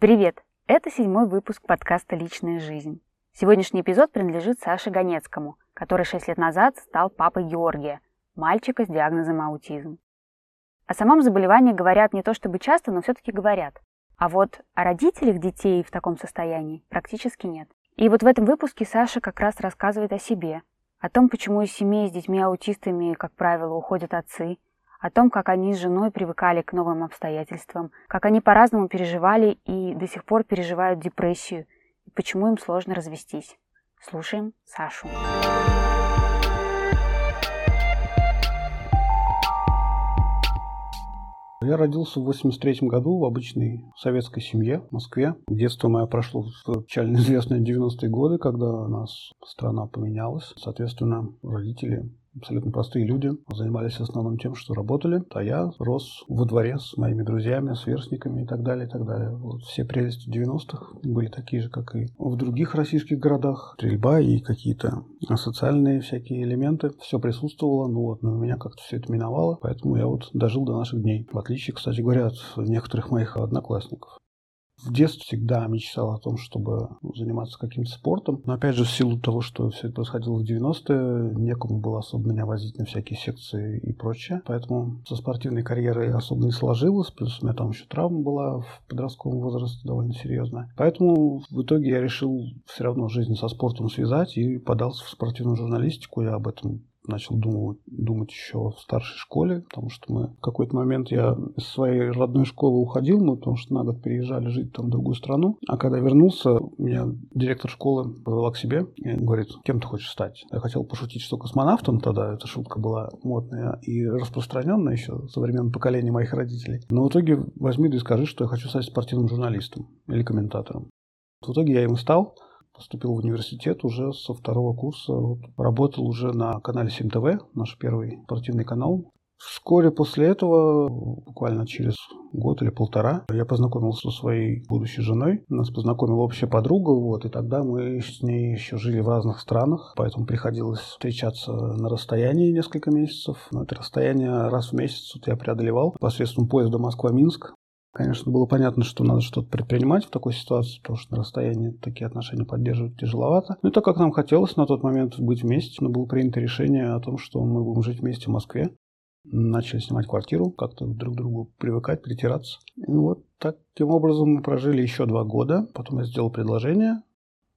Привет! Это седьмой выпуск подкаста «Личная жизнь». Сегодняшний эпизод принадлежит Саше Ганецкому, который шесть лет назад стал папой Георгия, мальчика с диагнозом аутизм. О самом заболевании говорят не то чтобы часто, но все-таки говорят. А вот о родителях детей в таком состоянии практически нет. И вот в этом выпуске Саша как раз рассказывает о себе, о том, почему из семей с детьми-аутистами, как правило, уходят отцы, о том, как они с женой привыкали к новым обстоятельствам, как они по-разному переживали и до сих пор переживают депрессию, и почему им сложно развестись. Слушаем Сашу. Я родился в 83 году в обычной советской семье в Москве. Детство мое прошло в печально известные 90-е годы, когда у нас страна поменялась. Соответственно, родители абсолютно простые люди, занимались в основном тем, что работали, а я рос во дворе с моими друзьями, сверстниками и так далее, и так далее. Вот все прелести 90-х были такие же, как и в других российских городах. Стрельба и какие-то социальные всякие элементы. Все присутствовало, ну вот, но меня как-то все это миновало, поэтому я вот дожил до наших дней. В отличие, кстати говоря, от некоторых моих одноклассников в детстве всегда мечтал о том, чтобы заниматься каким-то спортом. Но опять же, в силу того, что все это происходило в 90-е, некому было особо меня возить на всякие секции и прочее. Поэтому со спортивной карьерой особо не сложилось. Плюс у меня там еще травма была в подростковом возрасте довольно серьезная. Поэтому в итоге я решил все равно жизнь со спортом связать и подался в спортивную журналистику. Я об этом начал думать, думать еще в старшей школе, потому что мы в какой-то момент я из своей родной школы уходил, мы потому что на год переезжали жить там в другую страну. А когда вернулся, меня директор школы позвала к себе и говорит, кем ты хочешь стать? Я хотел пошутить, что космонавтом тогда, эта шутка была модная и распространенная еще со времен поколения моих родителей. Но в итоге возьми да и скажи, что я хочу стать спортивным журналистом или комментатором. В итоге я им стал, поступил в университет уже со второго курса. Вот, работал уже на канале 7 ТВ, наш первый спортивный канал. Вскоре после этого, буквально через год или полтора, я познакомился со своей будущей женой. Нас познакомила общая подруга, вот, и тогда мы с ней еще жили в разных странах, поэтому приходилось встречаться на расстоянии несколько месяцев. Но это расстояние раз в месяц вот я преодолевал посредством поезда Москва-Минск. Конечно, было понятно, что надо что-то предпринимать в такой ситуации, потому что на расстоянии такие отношения поддерживать тяжеловато. Ну и так как нам хотелось на тот момент быть вместе, но было принято решение о том, что мы будем жить вместе в Москве. Начали снимать квартиру, как-то друг к другу привыкать, притираться. И вот таким образом мы прожили еще два года. Потом я сделал предложение.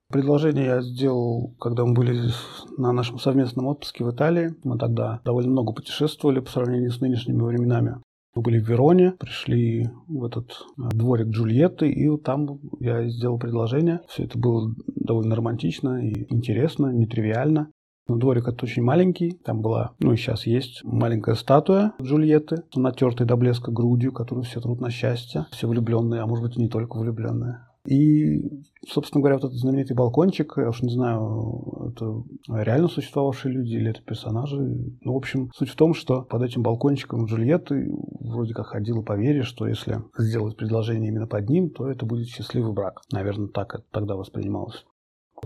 Предложение я сделал, когда мы были на нашем совместном отпуске в Италии. Мы тогда довольно много путешествовали по сравнению с нынешними временами. Мы были в Вероне, пришли в этот э, дворик Джульетты, и там я сделал предложение. Все это было довольно романтично и интересно, нетривиально. Но дворик это очень маленький. Там была, ну и сейчас есть, маленькая статуя Джульетты, натертой до блеска грудью, которую все трут на счастье. Все влюбленные, а может быть и не только влюбленные. И, собственно говоря, вот этот знаменитый балкончик, я уж не знаю, это реально существовавшие люди или это персонажи. Ну, в общем, суть в том, что под этим балкончиком Джульетты вроде как ходило поверье, что если сделать предложение именно под ним, то это будет счастливый брак. Наверное, так это тогда воспринималось.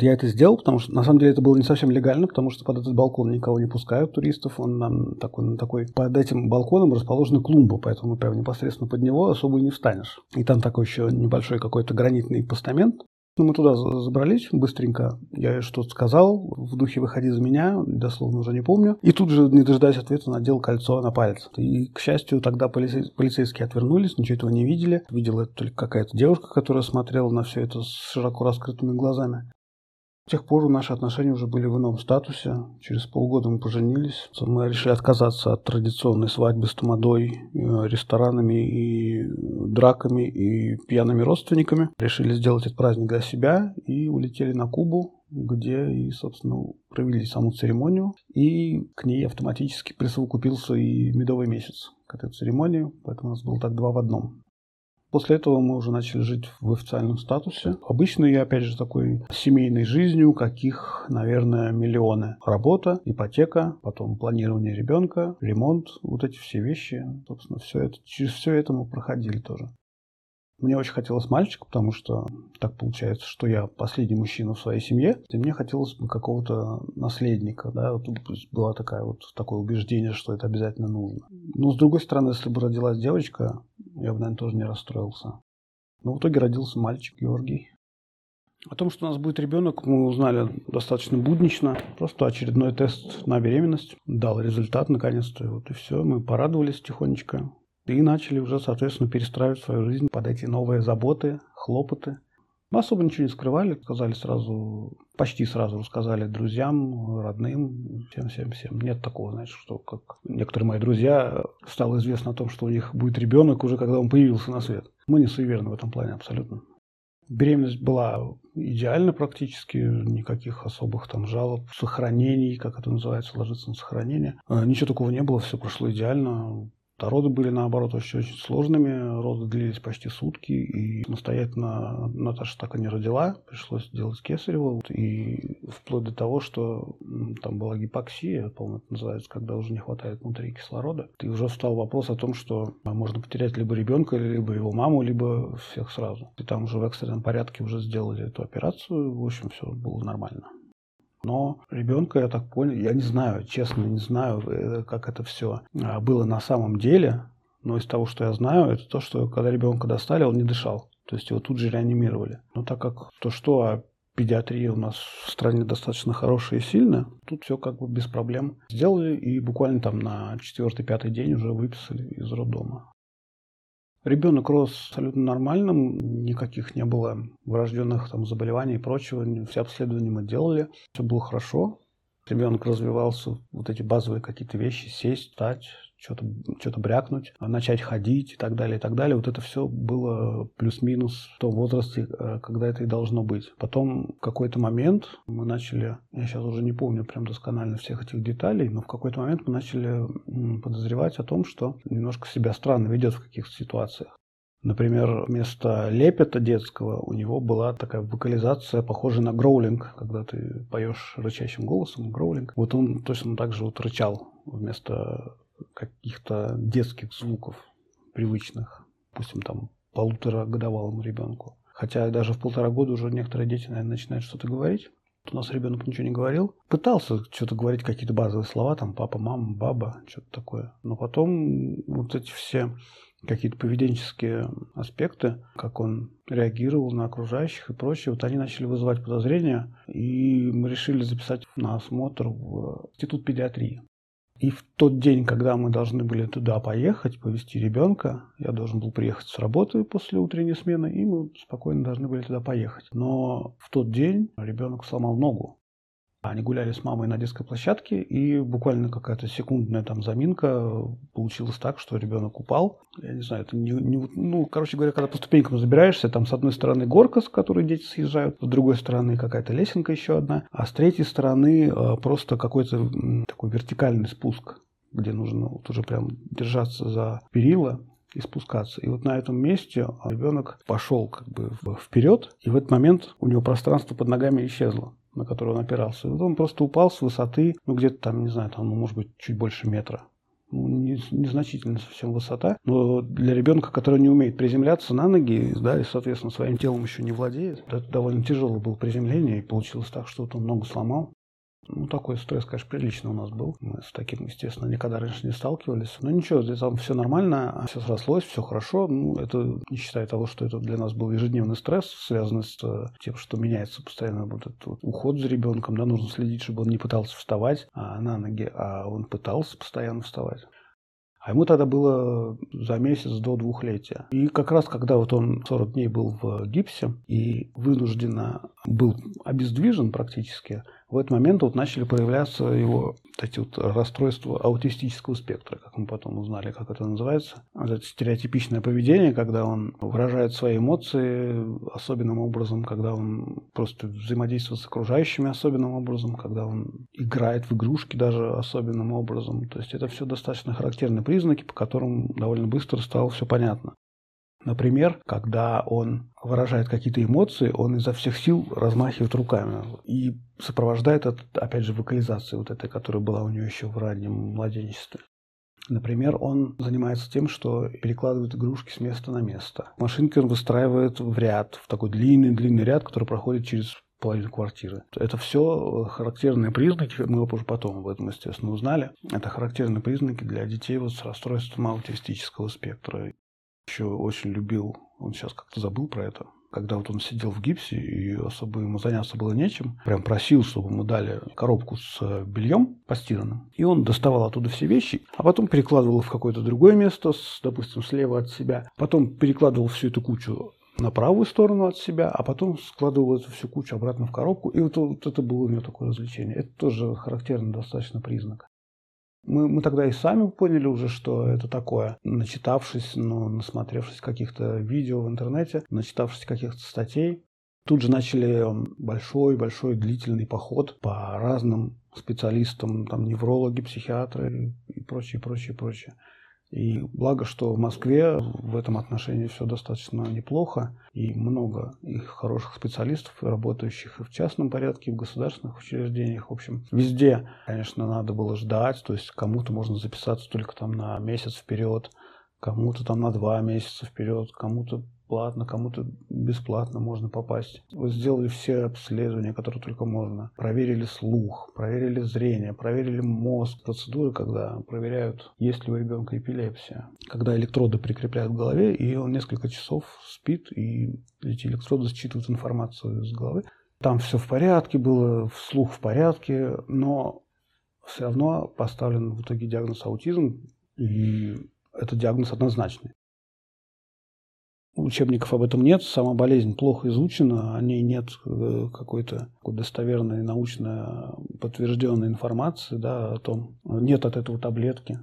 Я это сделал, потому что на самом деле это было не совсем легально, потому что под этот балкон никого не пускают туристов. Он нам такой, на такой, под этим балконом расположена клумба, поэтому прям непосредственно под него особо и не встанешь. И там такой еще небольшой какой-то гранитный постамент. Ну, мы туда забрались быстренько. Я что-то сказал, в духе «выходи за меня», дословно уже не помню. И тут же, не дожидаясь ответа, надел кольцо на палец. И, к счастью, тогда полицейские отвернулись, ничего этого не видели. Видела это только какая-то девушка, которая смотрела на все это с широко раскрытыми глазами. С тех пор наши отношения уже были в ином статусе. Через полгода мы поженились. Мы решили отказаться от традиционной свадьбы с тамадой, э, ресторанами и драками и пьяными родственниками. Решили сделать этот праздник для себя и улетели на Кубу, где и, собственно, провели саму церемонию. И к ней автоматически присовокупился и медовый месяц к этой церемонии, поэтому у нас было так два в одном. После этого мы уже начали жить в официальном статусе. Обычно я, опять же, такой семейной жизнью, каких, наверное, миллионы. Работа, ипотека, потом планирование ребенка, ремонт, вот эти все вещи. Собственно, все это, через все это мы проходили тоже. Мне очень хотелось мальчика, потому что так получается, что я последний мужчина в своей семье, и мне хотелось бы какого-то наследника, да, вот была такая вот такое убеждение, что это обязательно нужно. Но с другой стороны, если бы родилась девочка, я бы, наверное, тоже не расстроился. Но в итоге родился мальчик Георгий. О том, что у нас будет ребенок, мы узнали достаточно буднично. Просто очередной тест на беременность дал результат наконец-то. И вот и все. Мы порадовались тихонечко. И начали уже, соответственно, перестраивать свою жизнь под эти новые заботы, хлопоты. Мы особо ничего не скрывали, сказали сразу, почти сразу рассказали друзьям, родным, всем-всем-всем. Нет такого, знаешь, что как некоторые мои друзья, стало известно о том, что у них будет ребенок уже когда он появился на свет. Мы не суеверны в этом плане абсолютно. Беременность была идеальна практически, никаких особых там жалоб, сохранений, как это называется, ложиться на сохранение. А, ничего такого не было, все прошло идеально. Роды были, наоборот, очень, очень сложными. Роды длились почти сутки. И самостоятельно Наташа так и не родила. Пришлось делать кесарево. И вплоть до того, что там была гипоксия, по-моему, это называется, когда уже не хватает внутри кислорода. И уже встал вопрос о том, что можно потерять либо ребенка, либо его маму, либо всех сразу. И там уже в экстренном порядке уже сделали эту операцию. В общем, все было нормально. Но ребенка, я так понял, я не знаю, честно, не знаю, э, как это все а, было на самом деле. Но из того, что я знаю, это то, что когда ребенка достали, он не дышал. То есть его тут же реанимировали. Но так как то что, а педиатрия у нас в стране достаточно хорошая и сильная, тут все как бы без проблем сделали и буквально там на четвертый-пятый день уже выписали из роддома. Ребенок рос абсолютно нормальным, никаких не было врожденных там заболеваний и прочего. Все обследования мы делали, все было хорошо. Ребенок развивался, вот эти базовые какие-то вещи, сесть, встать, что-то что брякнуть, начать ходить и так далее, и так далее. Вот это все было плюс-минус в том возрасте, э, когда это и должно быть. Потом в какой-то момент мы начали, я сейчас уже не помню прям досконально всех этих деталей, но в какой-то момент мы начали подозревать о том, что немножко себя странно ведет в каких-то ситуациях. Например, вместо лепета детского у него была такая вокализация, похожая на гроулинг, когда ты поешь рычащим голосом, гроулинг. Вот он точно так же вот рычал вместо каких-то детских звуков привычных, допустим, там полуторагодовалому ребенку. Хотя даже в полтора года уже некоторые дети, наверное, начинают что-то говорить. У нас ребенок ничего не говорил. Пытался что-то говорить, какие-то базовые слова, там папа, мама, баба, что-то такое. Но потом вот эти все какие-то поведенческие аспекты, как он реагировал на окружающих и прочее, вот они начали вызывать подозрения, и мы решили записать на осмотр в Институт педиатрии. И в тот день, когда мы должны были туда поехать, повезти ребенка, я должен был приехать с работы после утренней смены, и мы спокойно должны были туда поехать. Но в тот день ребенок сломал ногу. Они гуляли с мамой на детской площадке, и буквально какая-то секундная там заминка получилась так, что ребенок упал. Я не знаю, это не, не... Ну, короче говоря, когда по ступенькам забираешься, там с одной стороны горка, с которой дети съезжают, с другой стороны какая-то лесенка еще одна, а с третьей стороны э, просто какой-то такой вертикальный спуск, где нужно вот уже прям держаться за перила и спускаться. И вот на этом месте ребенок пошел как бы вперед, и в этот момент у него пространство под ногами исчезло на который он опирался. И вот он просто упал с высоты, ну, где-то там, не знаю, там, ну, может быть, чуть больше метра. Ну, незначительная совсем высота, но для ребенка, который не умеет приземляться на ноги, да, и, соответственно, своим телом еще не владеет, это довольно тяжелое было приземление, и получилось так, что вот он ногу сломал. Ну, такой стресс, конечно, прилично у нас был. Мы с таким, естественно, никогда раньше не сталкивались. Но ничего, там все нормально, все срослось, все хорошо. Ну, это не считая того, что это для нас был ежедневный стресс, связанный с э, тем, что меняется постоянно вот этот вот уход за ребенком. Да, нужно следить, чтобы он не пытался вставать а, на ноги, а он пытался постоянно вставать. А ему тогда было за месяц до двухлетия. И как раз, когда вот он 40 дней был в гипсе и вынужденно был обездвижен практически, в этот момент вот начали проявляться его эти вот расстройства аутистического спектра, как мы потом узнали, как это называется. Это стереотипичное поведение, когда он выражает свои эмоции особенным образом, когда он просто взаимодействует с окружающими особенным образом, когда он играет в игрушки даже особенным образом. То есть это все достаточно характерные признаки, по которым довольно быстро стало все понятно. Например, когда он выражает какие-то эмоции, он изо всех сил размахивает руками и сопровождает это, опять же, вокализацией вот этой, которая была у него еще в раннем младенчестве. Например, он занимается тем, что перекладывает игрушки с места на место. Машинки он выстраивает в ряд, в такой длинный-длинный ряд, который проходит через половину квартиры. Это все характерные признаки, мы уже потом об этом, естественно, узнали. Это характерные признаки для детей вот с расстройством аутистического спектра. Еще очень любил, он сейчас как-то забыл про это, когда вот он сидел в гипсе и особо ему заняться было нечем, прям просил, чтобы ему дали коробку с э, бельем постиранным, и он доставал оттуда все вещи, а потом перекладывал в какое-то другое место, с, допустим, слева от себя, потом перекладывал всю эту кучу на правую сторону от себя, а потом складывал эту всю кучу обратно в коробку. И вот, вот это было у него такое развлечение. Это тоже характерный достаточно признак. Мы, мы тогда и сами поняли уже, что это такое, начитавшись, ну, насмотревшись каких-то видео в интернете, начитавшись каких-то статей. Тут же начали большой-большой длительный поход по разным специалистам, там неврологи, психиатры и прочее, прочее, прочее. И благо, что в Москве в этом отношении все достаточно неплохо, и много их хороших специалистов, работающих и в частном порядке, и в государственных учреждениях. В общем, везде, конечно, надо было ждать, то есть кому-то можно записаться только там на месяц вперед, кому-то там на два месяца вперед, кому-то платно, кому-то бесплатно можно попасть. Вы сделали все обследования, которые только можно. Проверили слух, проверили зрение, проверили мозг. Процедуры, когда проверяют, есть ли у ребенка эпилепсия. Когда электроды прикрепляют к голове, и он несколько часов спит, и эти электроды считывают информацию из головы. Там все в порядке было, слух в порядке, но все равно поставлен в итоге диагноз аутизм, и этот диагноз однозначный. Учебников об этом нет, сама болезнь плохо изучена, о ней нет э, какой-то достоверной научно подтвержденной информации да, о том, нет от этого таблетки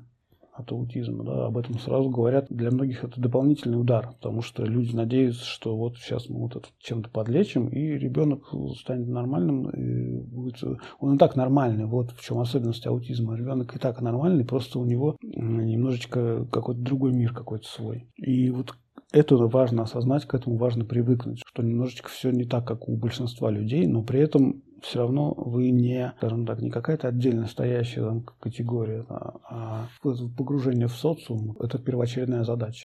от аутизма. Да, об этом сразу говорят. Для многих это дополнительный удар, потому что люди надеются, что вот сейчас мы вот это чем-то подлечим, и ребенок станет нормальным. И будет... Он и так нормальный. Вот в чем особенность аутизма. Ребенок и так нормальный, просто у него немножечко какой-то другой мир какой-то свой. И вот это важно осознать, к этому важно привыкнуть, что немножечко все не так, как у большинства людей, но при этом все равно вы не, скажем так, не какая-то отдельно стоящая там, категория, а, а погружение в социум – это первоочередная задача.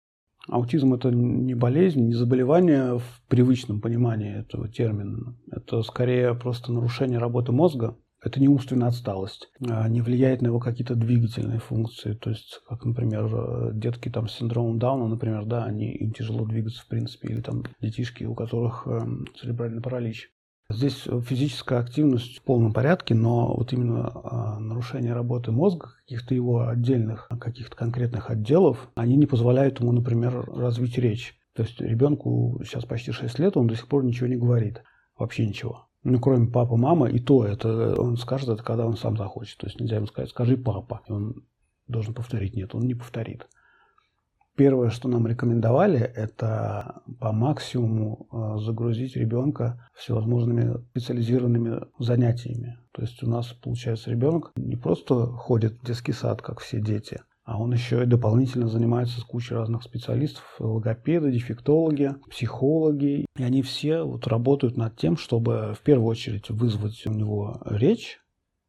Аутизм – это не болезнь, не заболевание в привычном понимании этого термина. Это скорее просто нарушение работы мозга, это не умственная отсталость, а не влияет на его какие-то двигательные функции. То есть, как, например, детки там, с синдромом Дауна, например, да, они, им тяжело двигаться, в принципе, или там детишки, у которых э, церебральный паралич. Здесь физическая активность в полном порядке, но вот именно э, нарушение работы мозга, каких-то его отдельных, каких-то конкретных отделов, они не позволяют ему, например, развить речь. То есть ребенку сейчас почти 6 лет, он до сих пор ничего не говорит, вообще ничего. Ну, кроме папы, мама, и то это он скажет это, когда он сам захочет. То есть нельзя ему сказать, скажи папа. И он должен повторить. Нет, он не повторит. Первое, что нам рекомендовали, это по максимуму э, загрузить ребенка всевозможными специализированными занятиями. То есть у нас, получается, ребенок не просто ходит в детский сад, как все дети, а он еще и дополнительно занимается с кучей разных специалистов, логопеды, дефектологи, психологи. И они все вот работают над тем, чтобы в первую очередь вызвать у него речь,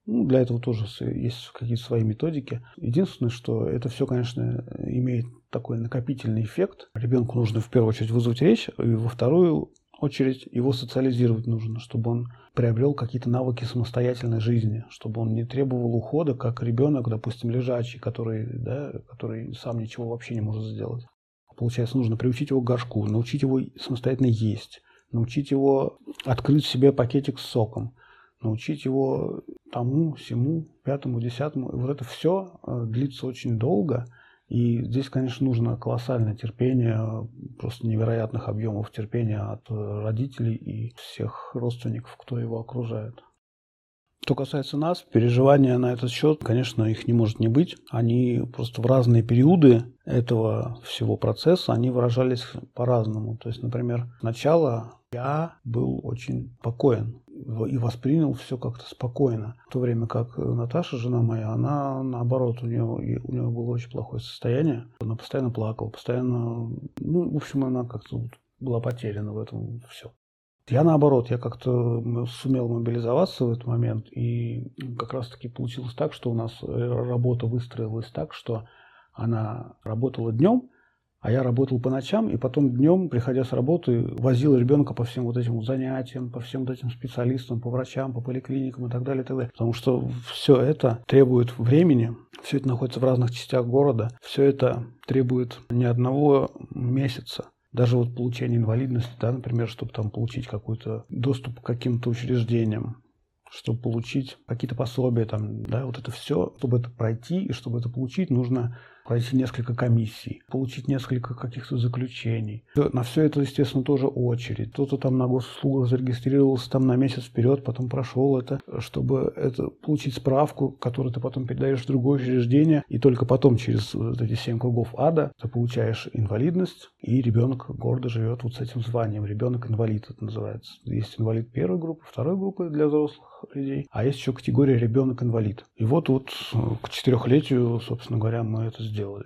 ну, для этого тоже есть какие-то свои методики. Единственное, что это все, конечно, имеет такой накопительный эффект. Ребенку нужно в первую очередь вызвать речь, и во вторую очередь его социализировать нужно, чтобы он приобрел какие-то навыки самостоятельной жизни, чтобы он не требовал ухода, как ребенок, допустим, лежачий, который, да, который сам ничего вообще не может сделать. Получается, нужно приучить его к горшку, научить его самостоятельно есть, научить его открыть себе пакетик с соком, научить его тому, всему, пятому, десятому. И вот это все э, длится очень долго – и здесь, конечно, нужно колоссальное терпение, просто невероятных объемов терпения от родителей и всех родственников, кто его окружает. Что касается нас, переживания на этот счет, конечно, их не может не быть. Они просто в разные периоды этого всего процесса, они выражались по-разному. То есть, например, сначала я был очень спокоен и воспринял все как-то спокойно. В то время как Наташа, жена моя, она наоборот, у нее, у нее было очень плохое состояние. Она постоянно плакала, постоянно... Ну, в общем, она как-то была потеряна в этом все. Я наоборот, я как-то сумел мобилизоваться в этот момент, и как раз-таки получилось так, что у нас э, работа выстроилась так, что она работала днем, А я работал по ночам, и потом днем, приходя с работы, возил ребенка по всем вот этим занятиям, по всем вот этим специалистам, по врачам, по поликлиникам и так далее, и так далее. Потому что все это требует времени, все это находится в разных частях города, все это требует не одного месяца. Даже вот получение инвалидности, да, например, чтобы там получить какой-то доступ к каким-то учреждениям, чтобы получить какие-то пособия, там, да, вот это все, чтобы это пройти и чтобы это получить, нужно пройти несколько комиссий, получить несколько каких-то заключений. На все это, естественно, тоже очередь. Кто-то там на госуслугах зарегистрировался там на месяц вперед, потом прошел это, чтобы это получить справку, которую ты потом передаешь в другое учреждение, и только потом через вот эти семь кругов ада ты получаешь инвалидность, и ребенок гордо живет вот с этим званием. Ребенок-инвалид это называется. Есть инвалид первой группы, второй группы для взрослых людей, а есть еще категория ребенок-инвалид. И вот вот к четырехлетию, собственно говоря, мы это сделали сделали.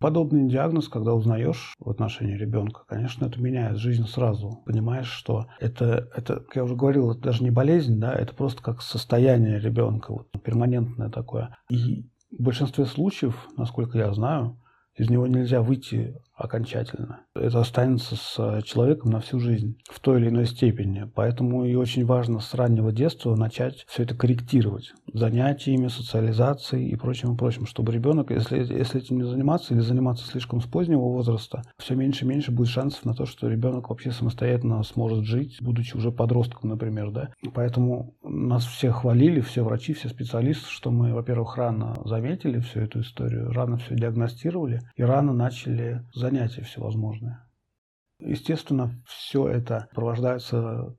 Подобный диагноз, когда узнаешь в отношении ребенка, конечно, это меняет жизнь сразу. Понимаешь, что это, это, как я уже говорил, это даже не болезнь, да, это просто как состояние ребенка, вот, перманентное такое. И в большинстве случаев, насколько я знаю, из него нельзя выйти окончательно. Это останется с человеком на всю жизнь в той или иной степени. Поэтому и очень важно с раннего детства начать все это корректировать занятиями, социализацией и прочим, и прочим, чтобы ребенок, если, если этим не заниматься или заниматься слишком с позднего возраста, все меньше и меньше будет шансов на то, что ребенок вообще самостоятельно сможет жить, будучи уже подростком, например, да. Поэтому нас все хвалили, все врачи, все специалисты, что мы, во-первых, рано заметили всю эту историю, рано все диагностировали и рано начали заниматься занятия всевозможные. Естественно, все это сопровождается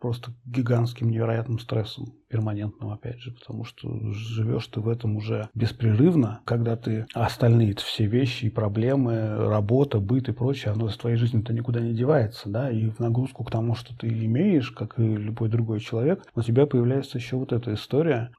просто гигантским невероятным стрессом, перманентным, опять же, потому что живешь ты в этом уже беспрерывно, когда ты остальные все вещи и проблемы, работа, быт и прочее, оно из твоей жизни-то никуда не девается, да, и в нагрузку к тому, что ты имеешь, как и любой другой человек, у тебя появляется еще вот эта история,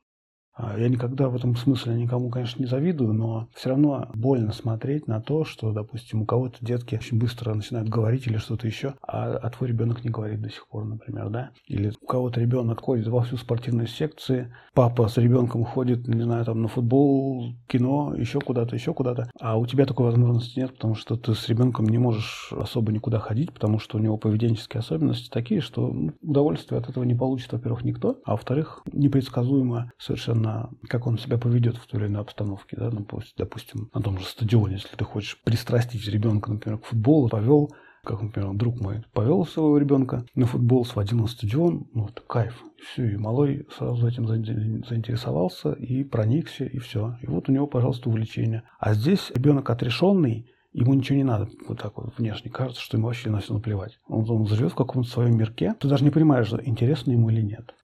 я никогда в этом смысле никому, конечно, не завидую, но все равно больно смотреть на то, что, допустим, у кого-то детки очень быстро начинают говорить или что-то еще, а, а твой ребенок не говорит до сих пор, например, да? Или у кого-то ребенок ходит во всю спортивную секции, папа с ребенком ходит, не знаю, там на футбол, кино, еще куда-то, еще куда-то, а у тебя такой возможности нет, потому что ты с ребенком не можешь особо никуда ходить, потому что у него поведенческие особенности такие, что ну, удовольствия от этого не получит, во-первых, никто, а во-вторых, непредсказуемо совершенно на как он себя поведет в той или иной обстановке. Да? Ну, допустим, на том же стадионе, если ты хочешь пристрастить ребенка, например, к футболу, повел, как, например, друг мой повел своего ребенка на футбол, сводил на стадион, ну, это кайф. Все, и малой сразу этим заинтересовался и проникся, и все. И вот у него, пожалуйста, увлечение. А здесь ребенок отрешенный, ему ничего не надо. Вот так вот внешне кажется, что ему вообще на все наплевать. Он, он живет в каком-то своем мирке. Ты даже не понимаешь, интересно ему или нет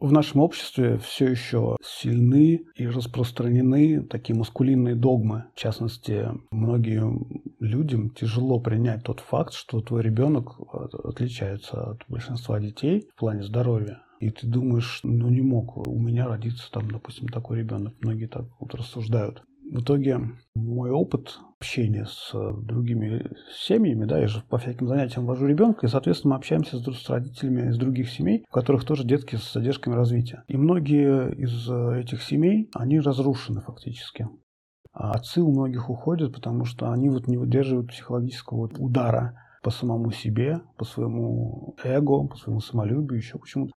в нашем обществе все еще сильны и распространены такие маскулинные догмы. В частности, многим людям тяжело принять тот факт, что твой ребенок отличается от большинства детей в плане здоровья. И ты думаешь, ну не мог у меня родиться там, допустим, такой ребенок. Многие так вот рассуждают. В итоге мой опыт общения с э, другими семьями, да, я же по всяким занятиям вожу ребенка, и, соответственно, мы общаемся с, с родителями из других семей, у которых тоже детки с задержками развития. И многие из э, этих семей, они разрушены фактически. А отцы у многих уходят, потому что они вот не выдерживают психологического удара по самому себе, по своему эго, по своему самолюбию, еще почему-то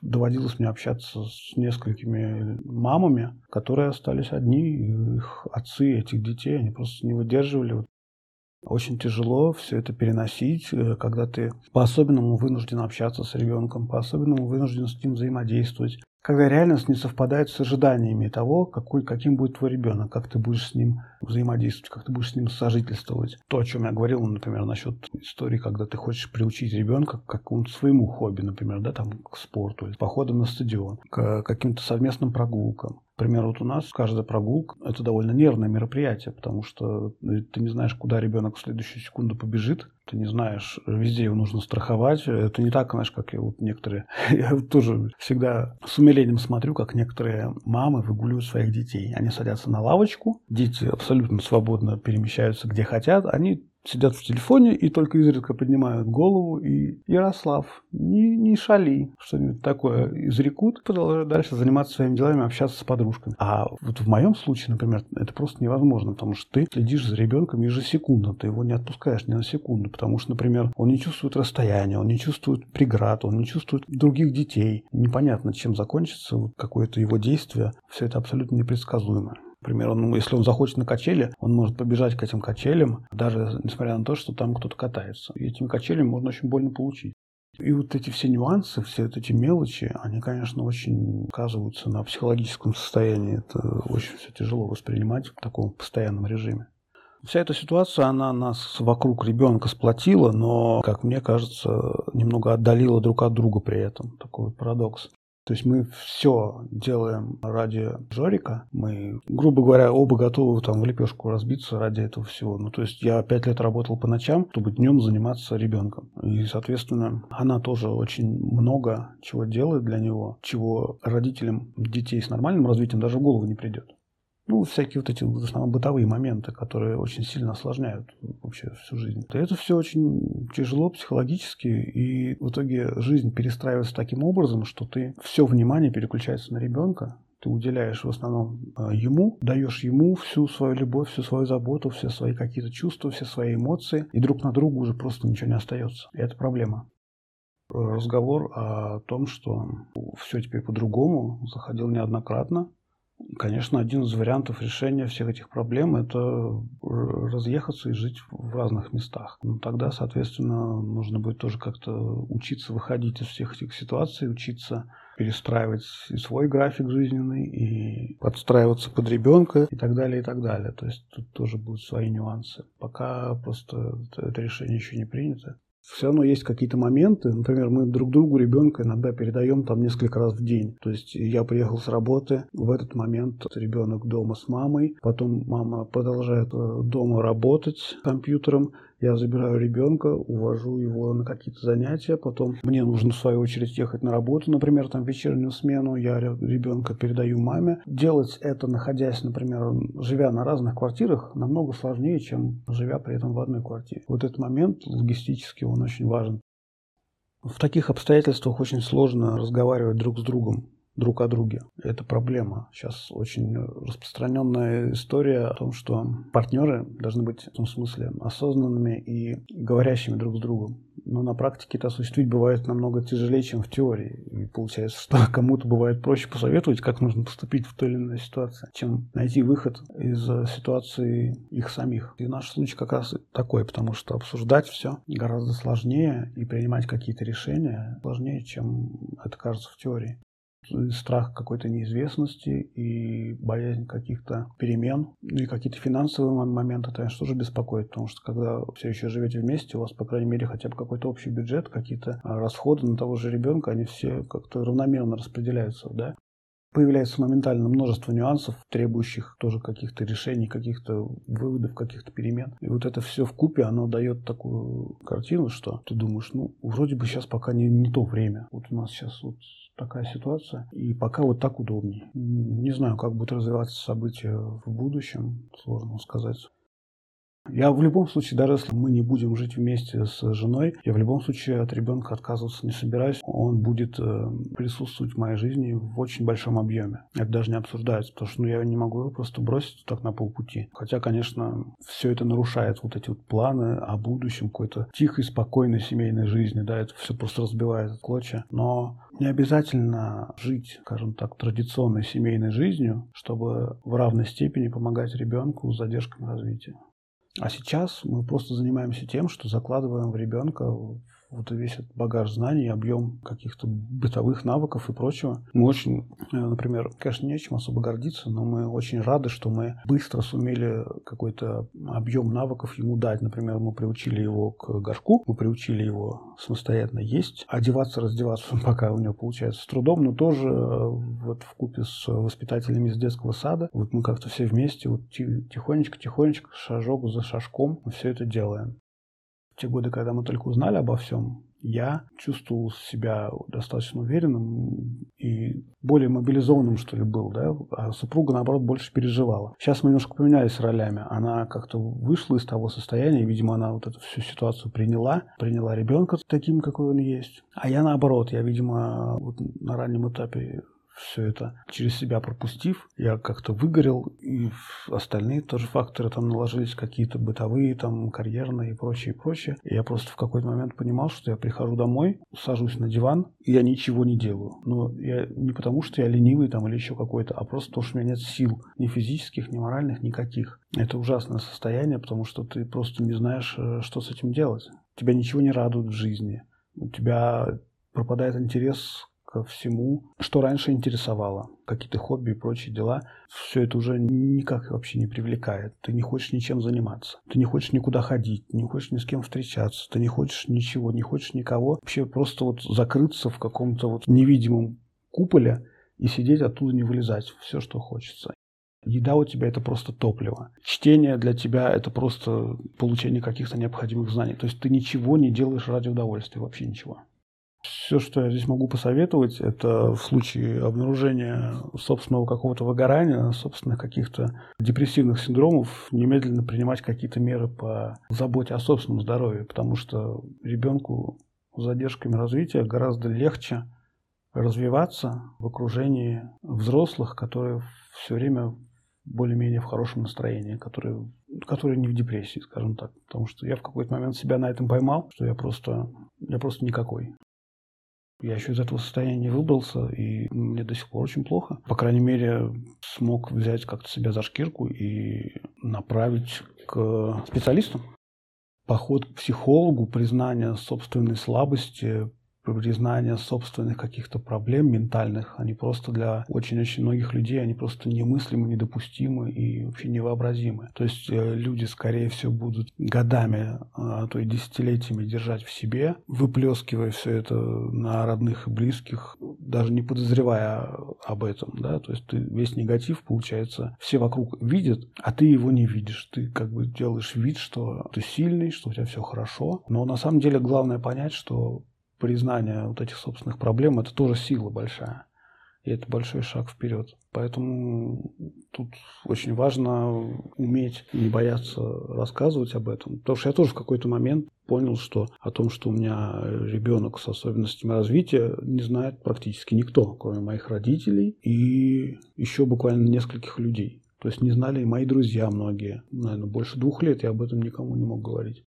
доводилось мне общаться с несколькими мамами, которые остались одни, их отцы этих детей, они просто не выдерживали. Очень тяжело все это переносить, э, когда ты по-особенному вынужден общаться с ребенком, по-особенному вынужден с ним взаимодействовать когда реальность не совпадает с ожиданиями того, какой, каким будет твой ребенок, как ты будешь с ним взаимодействовать, как ты будешь с ним сожительствовать. То, о чем я говорил, например, насчет истории, когда ты хочешь приучить ребенка к какому-то своему хобби, например, да, там, к спорту, или походам на стадион, к каким-то совместным прогулкам. Например, вот у нас каждая прогулка – это довольно нервное мероприятие, потому что ты не знаешь, куда ребенок в следующую секунду побежит, ты не знаешь, везде его нужно страховать. Это не так, знаешь, как я вот некоторые... Я тоже всегда с умилением смотрю, как некоторые мамы выгуливают своих детей. Они садятся на лавочку, дети абсолютно свободно перемещаются где хотят, они сидят в телефоне и только изредка поднимают голову и Ярослав, не, не шали, что-нибудь такое изрекут, продолжают дальше заниматься своими делами, общаться с подружками. А вот в моем случае, например, это просто невозможно, потому что ты следишь за ребенком ежесекундно, ты его не отпускаешь ни на секунду, потому что, например, он не чувствует расстояния, он не чувствует преград, он не чувствует других детей. Непонятно, чем закончится какое-то его действие, все это абсолютно непредсказуемо. Например, он, если он захочет на качели, он может побежать к этим качелям, даже несмотря на то, что там кто-то катается. И этими качелями можно очень больно получить. И вот эти все нюансы, все вот эти мелочи, они, конечно, очень сказываются на психологическом состоянии. Это очень все тяжело воспринимать в таком постоянном режиме. Вся эта ситуация, она нас вокруг ребенка сплотила, но, как мне кажется, немного отдалила друг от друга при этом. Такой парадокс. То есть мы все делаем ради Жорика. Мы, грубо говоря, оба готовы там в лепешку разбиться ради этого всего. Ну, то есть я пять лет работал по ночам, чтобы днем заниматься ребенком. И, соответственно, она тоже очень много чего делает для него, чего родителям детей с нормальным развитием даже в голову не придет. Ну, всякие вот эти в основном бытовые моменты, которые очень сильно осложняют вообще всю жизнь. Это все очень тяжело психологически, и в итоге жизнь перестраивается таким образом, что ты все внимание переключается на ребенка, ты уделяешь в основном а, ему, даешь ему всю свою любовь, всю свою заботу, все свои какие-то чувства, все свои эмоции, и друг на друга уже просто ничего не остается. И это проблема. Разговор о том, что все теперь по-другому, заходил неоднократно. Конечно, один из вариантов решения всех этих проблем – это разъехаться и жить в разных местах. Но тогда, соответственно, нужно будет тоже как-то учиться выходить из всех этих ситуаций, учиться перестраивать и свой график жизненный, и подстраиваться под ребенка, и так далее, и так далее. То есть тут тоже будут свои нюансы. Пока просто это решение еще не принято все равно есть какие-то моменты. Например, мы друг другу ребенка иногда передаем там несколько раз в день. То есть я приехал с работы, в этот момент ребенок дома с мамой, потом мама продолжает э, дома работать компьютером, я забираю ребенка, увожу его на какие-то занятия, потом мне нужно в свою очередь ехать на работу, например, там вечернюю смену, я ребенка передаю маме. Делать это, находясь, например, живя на разных квартирах, намного сложнее, чем живя при этом в одной квартире. Вот этот момент логистически, он очень важен. В таких обстоятельствах очень сложно разговаривать друг с другом друг о друге. Это проблема. Сейчас очень распространенная история о том, что партнеры должны быть в том смысле осознанными и говорящими друг с другом. Но на практике это осуществить бывает намного тяжелее, чем в теории. И получается, что кому-то бывает проще посоветовать, как нужно поступить в той или иной ситуации, чем найти выход из ситуации их самих. И наш случай как раз такой, потому что обсуждать все гораздо сложнее и принимать какие-то решения сложнее, чем это кажется в теории страх какой-то неизвестности и боязнь каких-то перемен. И какие-то финансовые моменты, конечно, тоже беспокоит, потому что когда все еще живете вместе, у вас, по крайней мере, хотя бы какой-то общий бюджет, какие-то а, расходы на того же ребенка, они все как-то равномерно распределяются, да. Появляется моментально множество нюансов, требующих тоже каких-то решений, каких-то выводов, каких-то перемен. И вот это все в купе, оно дает такую картину, что ты думаешь, ну, вроде бы сейчас пока не, не то время. Вот у нас сейчас вот такая ситуация. И пока вот так удобнее. Не знаю, как будут развиваться события в будущем, сложно сказать. Я в любом случае, даже если мы не будем жить вместе с женой, я в любом случае от ребенка отказываться не собираюсь. Он будет э, присутствовать в моей жизни в очень большом объеме. Это даже не обсуждается, потому что ну, я не могу его просто бросить так на полпути. Хотя, конечно, все это нарушает вот эти вот планы о будущем, какой-то тихой, спокойной семейной жизни. Да, это все просто разбивает клочья. Но не обязательно жить, скажем так, традиционной семейной жизнью, чтобы в равной степени помогать ребенку с задержками развития. А сейчас мы просто занимаемся тем, что закладываем в ребенка вот весь этот багаж знаний, объем каких-то бытовых навыков и прочего. Мы очень, э, например, конечно, нечем особо гордиться, но мы очень рады, что мы быстро сумели какой-то объем навыков ему дать. Например, мы приучили его к горшку, мы приучили его самостоятельно есть, одеваться, раздеваться пока у него получается с трудом, но тоже э, вот в купе с воспитателями из детского сада, вот мы как-то все вместе вот тихонечко-тихонечко, шажок за шажком мы все это делаем те годы, когда мы только узнали обо всем, я чувствовал себя достаточно уверенным и более мобилизованным, что ли, был, да, а супруга, наоборот, больше переживала. Сейчас мы немножко поменялись ролями. Она как-то вышла из того состояния, видимо, она вот эту всю ситуацию приняла, приняла ребенка таким, какой он есть. А я, наоборот, я, видимо, вот на раннем этапе все это через себя пропустив, я как-то выгорел, и остальные тоже факторы там наложились, какие-то бытовые, там, карьерные и прочее, прочее. И я просто в какой-то момент понимал, что я прихожу домой, сажусь на диван, и я ничего не делаю. Но я не потому, что я ленивый там или еще какой-то, а просто то, что у меня нет сил, ни физических, ни моральных, никаких. Это ужасное состояние, потому что ты просто не знаешь, э, что с этим делать. Тебя ничего не радует в жизни. У тебя пропадает интерес ко всему, что раньше интересовало, какие-то хобби и прочие дела, все это уже никак вообще не привлекает. Ты не хочешь ничем заниматься, ты не хочешь никуда ходить, не хочешь ни с кем встречаться, ты не хочешь ничего, не хочешь никого. Вообще просто вот закрыться в каком-то вот невидимом куполе и сидеть оттуда не вылезать, все, что хочется. Еда у тебя это просто топливо. Чтение для тебя это просто получение каких-то необходимых знаний. То есть ты ничего не делаешь ради удовольствия, вообще ничего. Все, что я здесь могу посоветовать, это в случае обнаружения собственного какого-то выгорания, собственных каких-то депрессивных синдромов, немедленно принимать какие-то меры по заботе о собственном здоровье, потому что ребенку с задержками развития гораздо легче развиваться в окружении взрослых, которые все время более-менее в хорошем настроении, которые, которые не в депрессии, скажем так. Потому что я в какой-то момент себя на этом поймал, что я просто, я просто никакой. Я еще из этого состояния не выбрался, и мне до сих пор очень плохо. По крайней мере, смог взять как-то себя за шкирку и направить к специалистам. Поход к психологу, признание собственной слабости, признание собственных каких-то проблем ментальных, они просто для очень-очень многих людей, они просто немыслимы, недопустимы и вообще невообразимы. То есть э, люди, скорее всего, будут годами, а то и десятилетиями держать в себе, выплескивая все это на родных и близких, даже не подозревая об этом, да, то есть ты весь негатив, получается, все вокруг видят, а ты его не видишь, ты как бы делаешь вид, что ты сильный, что у тебя все хорошо, но на самом деле главное понять, что признание вот этих собственных проблем, это тоже сила большая. И это большой шаг вперед. Поэтому тут очень важно уметь не бояться рассказывать об этом. Потому что я тоже в какой-то момент понял, что о том, что у меня ребенок с особенностями развития, не знает практически никто, кроме моих родителей и еще буквально нескольких людей. То есть не знали и мои друзья многие. Наверное, больше двух лет я об этом никому не мог говорить.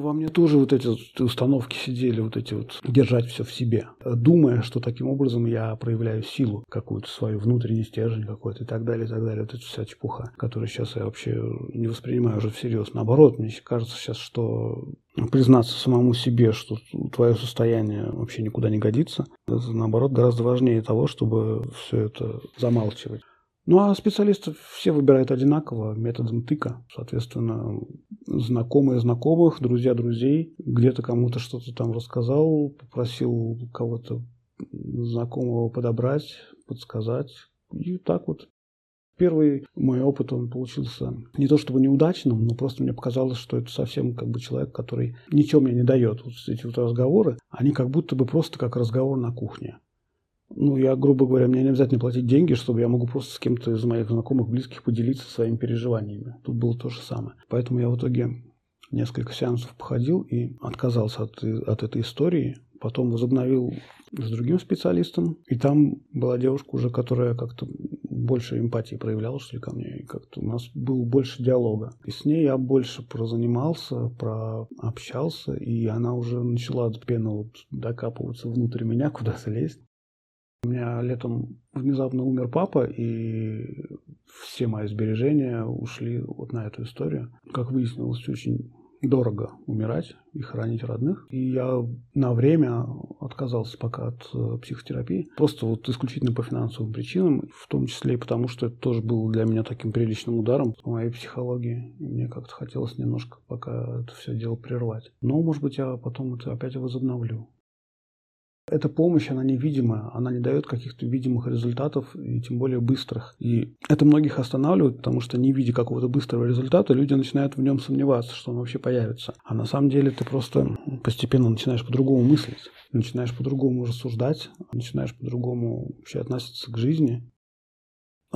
Во мне тоже вот эти установки сидели, вот эти вот держать все в себе, думая, что таким образом я проявляю силу какую-то свою, внутренний стержень какой-то и так далее, и так далее. Вот эта вся чепуха, которую сейчас я вообще не воспринимаю уже всерьез. Наоборот, мне кажется сейчас, что признаться самому себе, что твое состояние вообще никуда не годится, это, наоборот, гораздо важнее того, чтобы все это замалчивать. Ну, а специалисты все выбирают одинаково, методом тыка. Соответственно, знакомые знакомых, друзья друзей. Где-то кому-то что-то там рассказал, попросил кого-то знакомого подобрать, подсказать. И так вот. Первый мой опыт, он получился не то чтобы неудачным, но просто мне показалось, что это совсем как бы человек, который ничего мне не дает. Вот эти вот разговоры, они как будто бы просто как разговор на кухне. Ну, я, грубо говоря, мне не обязательно платить деньги, чтобы я могу просто с кем-то из моих знакомых, близких поделиться своими переживаниями. Тут было то же самое. Поэтому я в итоге несколько сеансов походил и отказался от, от этой истории. Потом возобновил с другим специалистом. И там была девушка уже, которая как-то больше эмпатии проявляла, что ли, ко мне. И как-то у нас было больше диалога. И с ней я больше прозанимался, прообщался. И она уже начала пену вот докапываться внутрь меня, куда-то лезть. У меня летом внезапно умер папа, и все мои сбережения ушли вот на эту историю. Как выяснилось, очень дорого умирать и хоронить родных. И я на время отказался пока от э, психотерапии. Просто вот исключительно по финансовым причинам, в том числе и потому, что это тоже было для меня таким приличным ударом по моей психологии. И мне как-то хотелось немножко пока это все дело прервать. Но, может быть, я потом это опять возобновлю. Эта помощь, она невидимая, она не дает каких-то видимых результатов, и тем более быстрых. И это многих останавливает, потому что не видя какого-то быстрого результата, люди начинают в нем сомневаться, что он вообще появится. А на самом деле ты просто постепенно начинаешь по-другому мыслить, начинаешь по-другому рассуждать, начинаешь по-другому вообще относиться к жизни.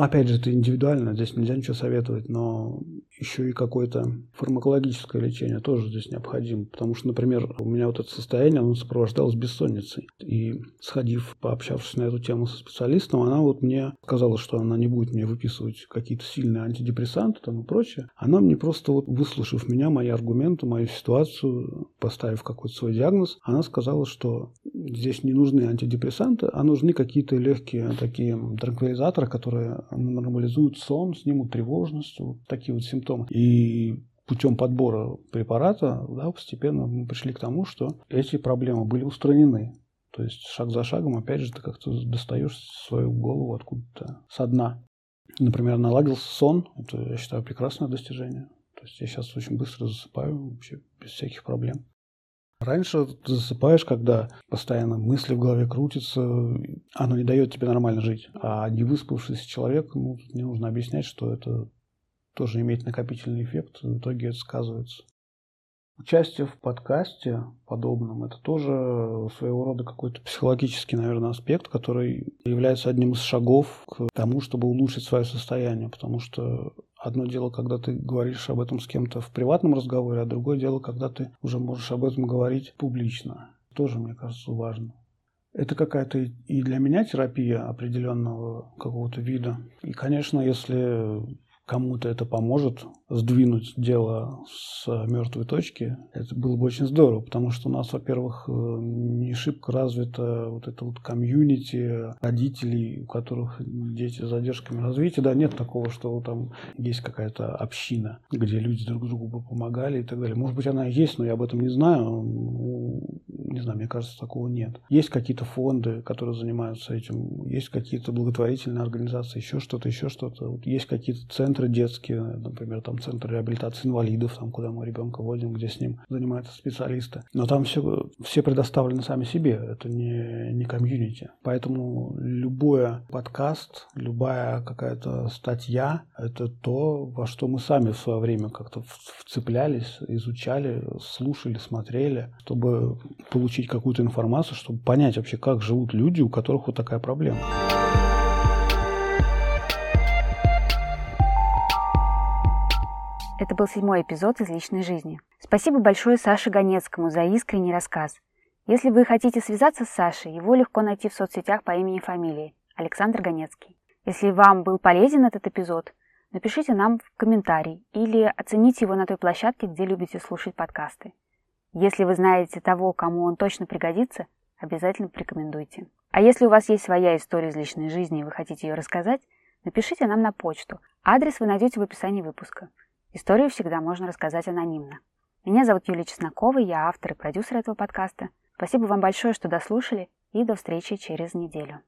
Опять же, это индивидуально, здесь нельзя ничего советовать, но еще и какое-то фармакологическое лечение тоже здесь необходимо. Потому что, например, у меня вот это состояние, оно сопровождалось бессонницей. И сходив, пообщавшись на эту тему со специалистом, она вот мне сказала, что она не будет мне выписывать какие-то сильные антидепрессанты там и прочее. Она мне просто вот, выслушав меня, мои аргументы, мою ситуацию, поставив какой-то свой диагноз, она сказала, что здесь не нужны антидепрессанты, а нужны какие-то легкие такие транквилизаторы, которые нормализуют сон, снимут тревожность, вот такие вот симптомы. И путем подбора препарата да, постепенно мы пришли к тому, что эти проблемы были устранены. То есть шаг за шагом, опять же, ты как-то достаешь свою голову откуда-то со дна. Например, наладился сон, это, я считаю, прекрасное достижение. То есть я сейчас очень быстро засыпаю, вообще без всяких проблем. Раньше ты засыпаешь, когда постоянно мысли в голове крутятся, оно не дает тебе нормально жить. А не выспавшийся человек, ну, не нужно объяснять, что это тоже имеет накопительный эффект, в итоге это сказывается. Участие в подкасте подобном – это тоже своего рода какой-то психологический, наверное, аспект, который является одним из шагов к тому, чтобы улучшить свое состояние, потому что Одно дело, когда ты говоришь об этом с кем-то в приватном разговоре, а другое дело, когда ты уже можешь об этом говорить публично. Тоже, мне кажется, важно. Это какая-то и для меня терапия определенного какого-то вида. И, конечно, если кому-то это поможет сдвинуть дело с мертвой точки, это было бы очень здорово, потому что у нас, во-первых, э, не шибко развито вот это вот комьюнити родителей, у которых дети с задержками развития. Да, нет такого, что там есть какая-то община, где люди друг другу бы помогали и так далее. Может быть, она есть, но я об этом не знаю. Ну, не знаю, мне кажется, такого нет. Есть какие-то фонды, которые занимаются этим, есть какие-то благотворительные организации, еще что-то, еще что-то. Вот есть какие-то центры, центры детские, например, там центр реабилитации инвалидов, там, куда мы ребенка водим, где с ним занимаются специалисты. Но там все, все предоставлены сами себе, это не, не комьюнити. Поэтому любой подкаст, любая какая-то статья, это то, во что мы сами в свое время как-то вцеплялись, изучали, слушали, смотрели, чтобы получить какую-то информацию, чтобы понять вообще, как живут люди, у которых вот такая проблема. Это был седьмой эпизод из личной жизни. Спасибо большое Саше Ганецкому за искренний рассказ. Если вы хотите связаться с Сашей, его легко найти в соцсетях по имени и фамилии Александр Ганецкий. Если вам был полезен этот эпизод, напишите нам в комментарий или оцените его на той площадке, где любите слушать подкасты. Если вы знаете того, кому он точно пригодится, обязательно порекомендуйте. А если у вас есть своя история из личной жизни и вы хотите ее рассказать, напишите нам на почту. Адрес вы найдете в описании выпуска. Историю всегда можно рассказать анонимно. Меня зовут Юлия Чеснокова, я автор и продюсер этого подкаста. Спасибо вам большое, что дослушали, и до встречи через неделю.